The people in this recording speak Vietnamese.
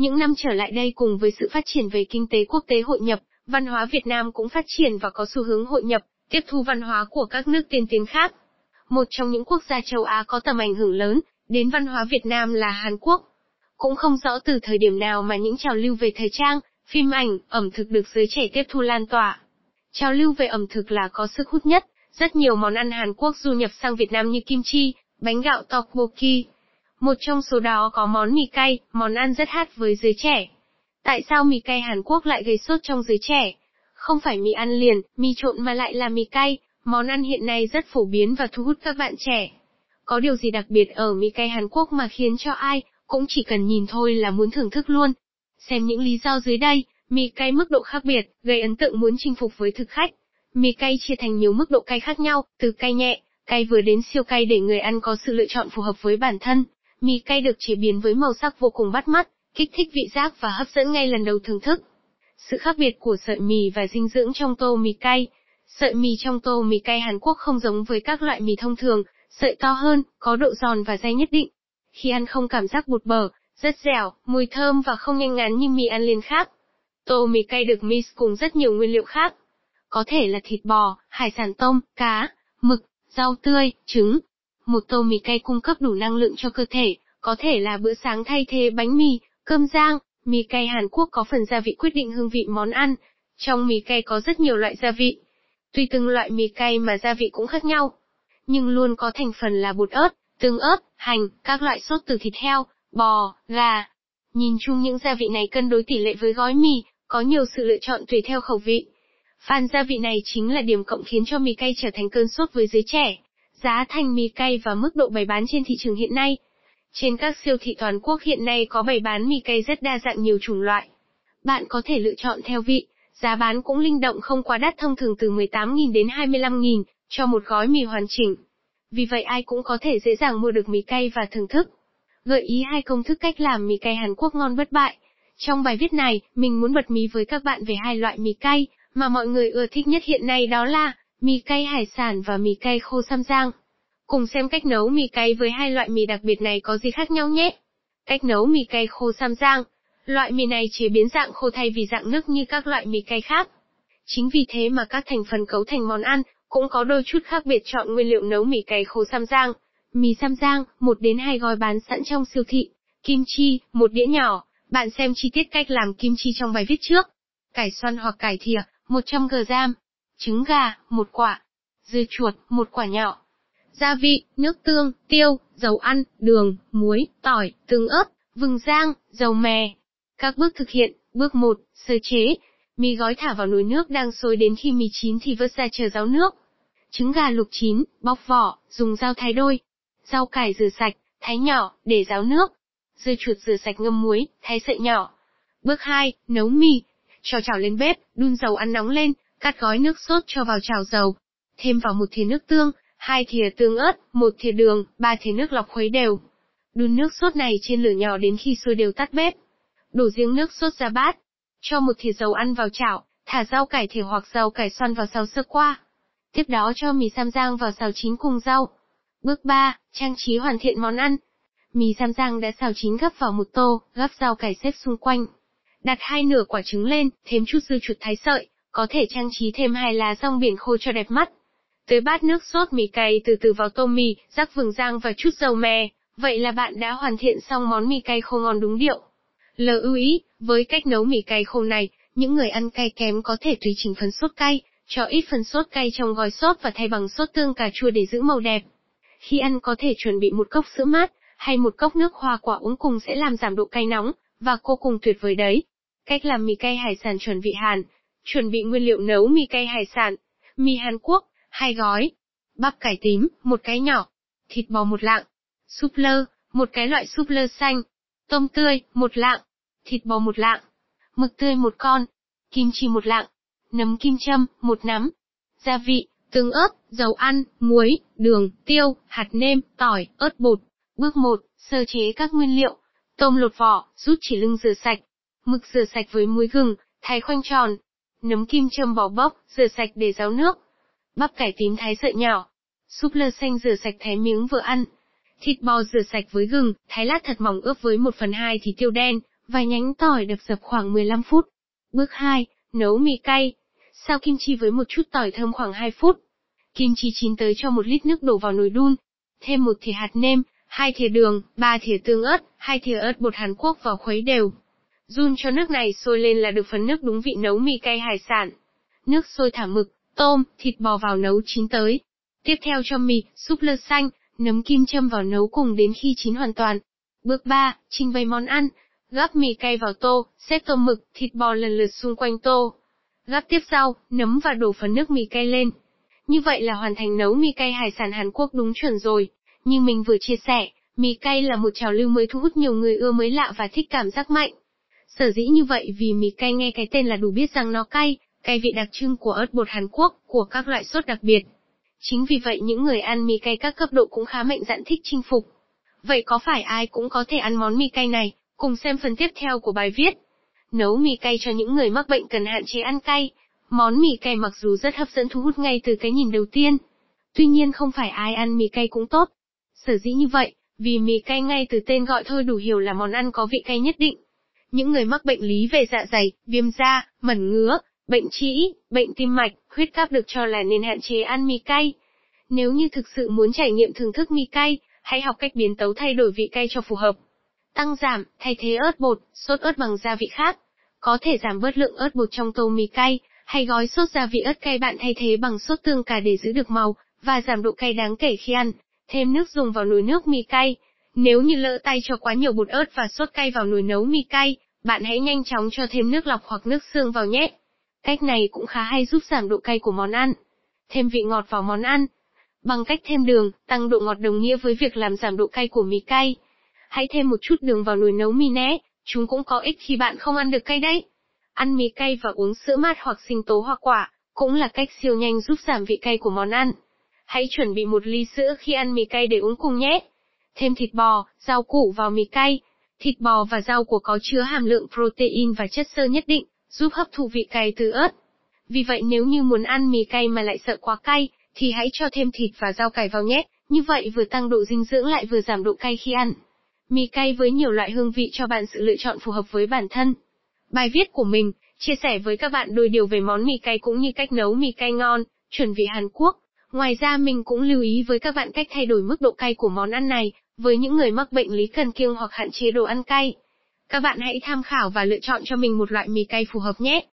Những năm trở lại đây cùng với sự phát triển về kinh tế quốc tế hội nhập, văn hóa Việt Nam cũng phát triển và có xu hướng hội nhập, tiếp thu văn hóa của các nước tiên tiến khác. Một trong những quốc gia châu Á có tầm ảnh hưởng lớn đến văn hóa Việt Nam là Hàn Quốc. Cũng không rõ từ thời điểm nào mà những trào lưu về thời trang, phim ảnh, ẩm thực được giới trẻ tiếp thu lan tỏa. Trào lưu về ẩm thực là có sức hút nhất, rất nhiều món ăn Hàn Quốc du nhập sang Việt Nam như kim chi, bánh gạo tteokbokki. Một trong số đó có món mì cay, món ăn rất hát với giới trẻ. Tại sao mì cay Hàn Quốc lại gây sốt trong giới trẻ? Không phải mì ăn liền, mì trộn mà lại là mì cay, món ăn hiện nay rất phổ biến và thu hút các bạn trẻ. Có điều gì đặc biệt ở mì cay Hàn Quốc mà khiến cho ai, cũng chỉ cần nhìn thôi là muốn thưởng thức luôn. Xem những lý do dưới đây, mì cay mức độ khác biệt, gây ấn tượng muốn chinh phục với thực khách. Mì cay chia thành nhiều mức độ cay khác nhau, từ cay nhẹ, cay vừa đến siêu cay để người ăn có sự lựa chọn phù hợp với bản thân. Mì cay được chế biến với màu sắc vô cùng bắt mắt, kích thích vị giác và hấp dẫn ngay lần đầu thưởng thức. Sự khác biệt của sợi mì và dinh dưỡng trong tô mì cay. Sợi mì trong tô mì cay Hàn Quốc không giống với các loại mì thông thường, sợi to hơn, có độ giòn và dai nhất định. Khi ăn không cảm giác bột bở, rất dẻo, mùi thơm và không nhanh ngán như mì ăn liền khác. Tô mì cay được mix cùng rất nhiều nguyên liệu khác. Có thể là thịt bò, hải sản tôm, cá, mực, rau tươi, trứng. Một tô mì cay cung cấp đủ năng lượng cho cơ thể, có thể là bữa sáng thay thế bánh mì, cơm rang. Mì cay Hàn Quốc có phần gia vị quyết định hương vị món ăn. Trong mì cay có rất nhiều loại gia vị. Tùy từng loại mì cay mà gia vị cũng khác nhau. Nhưng luôn có thành phần là bột ớt, tương ớt, hành, các loại sốt từ thịt heo, bò, gà. Nhìn chung những gia vị này cân đối tỷ lệ với gói mì, có nhiều sự lựa chọn tùy theo khẩu vị. Phan gia vị này chính là điểm cộng khiến cho mì cay trở thành cơn sốt với giới trẻ. Giá thành mì cay và mức độ bày bán trên thị trường hiện nay. Trên các siêu thị toàn quốc hiện nay có bày bán mì cay rất đa dạng nhiều chủng loại. Bạn có thể lựa chọn theo vị, giá bán cũng linh động không quá đắt thông thường từ 18.000 đến 25.000 cho một gói mì hoàn chỉnh. Vì vậy ai cũng có thể dễ dàng mua được mì cay và thưởng thức. Gợi ý hai công thức cách làm mì cay Hàn Quốc ngon bất bại. Trong bài viết này, mình muốn bật mí với các bạn về hai loại mì cay mà mọi người ưa thích nhất hiện nay đó là mì cay hải sản và mì cay khô sam giang. Cùng xem cách nấu mì cay với hai loại mì đặc biệt này có gì khác nhau nhé. Cách nấu mì cay khô sam giang. Loại mì này chế biến dạng khô thay vì dạng nước như các loại mì cay khác. Chính vì thế mà các thành phần cấu thành món ăn cũng có đôi chút khác biệt chọn nguyên liệu nấu mì cay khô sam giang. Mì sam giang, 1 đến 2 gói bán sẵn trong siêu thị. Kim chi, một đĩa nhỏ. Bạn xem chi tiết cách làm kim chi trong bài viết trước. Cải xoăn hoặc cải thìa, 100g. Trứng gà, một quả. Dưa chuột, một quả nhỏ. Gia vị, nước tương, tiêu, dầu ăn, đường, muối, tỏi, tương ớt, vừng rang, dầu mè. Các bước thực hiện, bước 1, sơ chế. Mì gói thả vào nồi nước đang sôi đến khi mì chín thì vớt ra chờ ráo nước. Trứng gà luộc chín, bóc vỏ, dùng dao thái đôi. Rau cải rửa sạch, thái nhỏ, để ráo nước. Dưa chuột rửa sạch ngâm muối, thái sợi nhỏ. Bước 2, nấu mì. Cho chảo lên bếp, đun dầu ăn nóng lên, cắt gói nước sốt cho vào chảo dầu. Thêm vào một thìa nước tương, hai thìa tương ớt, một thìa đường, ba thìa nước lọc khuấy đều. Đun nước sốt này trên lửa nhỏ đến khi sôi đều tắt bếp. Đổ riêng nước sốt ra bát. Cho một thìa dầu ăn vào chảo, thả rau cải thìa hoặc rau cải xoăn vào xào sơ qua. Tiếp đó cho mì sam giang vào xào chín cùng rau. Bước 3, trang trí hoàn thiện món ăn. Mì sam giang đã xào chín gấp vào một tô, gấp rau cải xếp xung quanh. Đặt hai nửa quả trứng lên, thêm chút dưa chuột thái sợi, có thể trang trí thêm hai lá rong biển khô cho đẹp mắt. Tới bát nước sốt mì cay từ từ vào tô mì, rắc vừng rang và chút dầu mè. Vậy là bạn đã hoàn thiện xong món mì cay khô ngon đúng điệu. Lưu ý, với cách nấu mì cay khô này, những người ăn cay kém có thể tùy chỉnh phần sốt cay, cho ít phần sốt cay trong gói sốt và thay bằng sốt tương cà chua để giữ màu đẹp. Khi ăn có thể chuẩn bị một cốc sữa mát, hay một cốc nước hoa quả uống cùng sẽ làm giảm độ cay nóng, và cô cùng tuyệt vời đấy. Cách làm mì cay hải sản chuẩn vị Hàn. Chuẩn bị nguyên liệu nấu mì cay hải sản. Mì Hàn Quốc, hai gói. Bắp cải tím, một cái nhỏ. Thịt bò một lạng. Súp lơ, một cái loại súp lơ xanh. Tôm tươi, một lạng. Thịt bò một lạng. Mực tươi một con. Kim chi một lạng nấm kim châm, một nắm. Gia vị, tương ớt, dầu ăn, muối, đường, tiêu, hạt nêm, tỏi, ớt bột. Bước 1, sơ chế các nguyên liệu. Tôm lột vỏ, rút chỉ lưng rửa sạch. Mực rửa sạch với muối gừng, thái khoanh tròn. Nấm kim châm bỏ bóc, rửa sạch để ráo nước. Bắp cải tím thái sợi nhỏ. Súp lơ xanh rửa sạch thái miếng vừa ăn. Thịt bò rửa sạch với gừng, thái lát thật mỏng ướp với 1 phần 2 thì tiêu đen, vài nhánh tỏi đập dập khoảng 15 phút. Bước 2, nấu mì cay. Sao kim chi với một chút tỏi thơm khoảng 2 phút. Kim chi chín tới cho một lít nước đổ vào nồi đun. Thêm một thìa hạt nêm, hai thìa đường, ba thìa tương ớt, hai thìa ớt bột Hàn Quốc vào khuấy đều. Run cho nước này sôi lên là được phần nước đúng vị nấu mì cay hải sản. Nước sôi thả mực, tôm, thịt bò vào nấu chín tới. Tiếp theo cho mì, súp lơ xanh, nấm kim châm vào nấu cùng đến khi chín hoàn toàn. Bước 3, trình bày món ăn. Gắp mì cay vào tô, xếp tôm mực, thịt bò lần lượt xung quanh tô. Gắp tiếp rau, nấm và đổ phần nước mì cay lên. Như vậy là hoàn thành nấu mì cay hải sản Hàn Quốc đúng chuẩn rồi. Như mình vừa chia sẻ, mì cay là một trào lưu mới thu hút nhiều người ưa mới lạ và thích cảm giác mạnh. Sở dĩ như vậy vì mì cay nghe cái tên là đủ biết rằng nó cay, cay vị đặc trưng của ớt bột Hàn Quốc, của các loại sốt đặc biệt. Chính vì vậy những người ăn mì cay các cấp độ cũng khá mạnh dạn thích chinh phục. Vậy có phải ai cũng có thể ăn món mì cay này? Cùng xem phần tiếp theo của bài viết. Nấu mì cay cho những người mắc bệnh cần hạn chế ăn cay. Món mì cay mặc dù rất hấp dẫn thu hút ngay từ cái nhìn đầu tiên. Tuy nhiên không phải ai ăn mì cay cũng tốt. Sở dĩ như vậy, vì mì cay ngay từ tên gọi thôi đủ hiểu là món ăn có vị cay nhất định. Những người mắc bệnh lý về dạ dày, viêm da, mẩn ngứa, bệnh trĩ, bệnh tim mạch, huyết áp được cho là nên hạn chế ăn mì cay. Nếu như thực sự muốn trải nghiệm thưởng thức mì cay, hãy học cách biến tấu thay đổi vị cay cho phù hợp. Tăng giảm, thay thế ớt bột, sốt ớt bằng gia vị khác. Có thể giảm bớt lượng ớt bột trong tô mì cay, hay gói sốt gia vị ớt cay bạn thay thế bằng sốt tương cà để giữ được màu, và giảm độ cay đáng kể khi ăn. Thêm nước dùng vào nồi nước mì cay. Nếu như lỡ tay cho quá nhiều bột ớt và sốt cay vào nồi nấu mì cay, bạn hãy nhanh chóng cho thêm nước lọc hoặc nước xương vào nhé. Cách này cũng khá hay giúp giảm độ cay của món ăn. Thêm vị ngọt vào món ăn. Bằng cách thêm đường, tăng độ ngọt đồng nghĩa với việc làm giảm độ cay của mì cay. Hãy thêm một chút đường vào nồi nấu mì nhé, chúng cũng có ích khi bạn không ăn được cay đấy. Ăn mì cay và uống sữa mát hoặc sinh tố hoa quả, cũng là cách siêu nhanh giúp giảm vị cay của món ăn. Hãy chuẩn bị một ly sữa khi ăn mì cay để uống cùng nhé. Thêm thịt bò, rau củ vào mì cay. Thịt bò và rau củ có chứa hàm lượng protein và chất xơ nhất định, giúp hấp thụ vị cay từ ớt. Vì vậy nếu như muốn ăn mì cay mà lại sợ quá cay, thì hãy cho thêm thịt và rau cải vào nhé, như vậy vừa tăng độ dinh dưỡng lại vừa giảm độ cay khi ăn. Mì cay với nhiều loại hương vị cho bạn sự lựa chọn phù hợp với bản thân. Bài viết của mình, chia sẻ với các bạn đôi điều về món mì cay cũng như cách nấu mì cay ngon, chuẩn vị Hàn Quốc. Ngoài ra mình cũng lưu ý với các bạn cách thay đổi mức độ cay của món ăn này, với những người mắc bệnh lý cần kiêng hoặc hạn chế đồ ăn cay. Các bạn hãy tham khảo và lựa chọn cho mình một loại mì cay phù hợp nhé.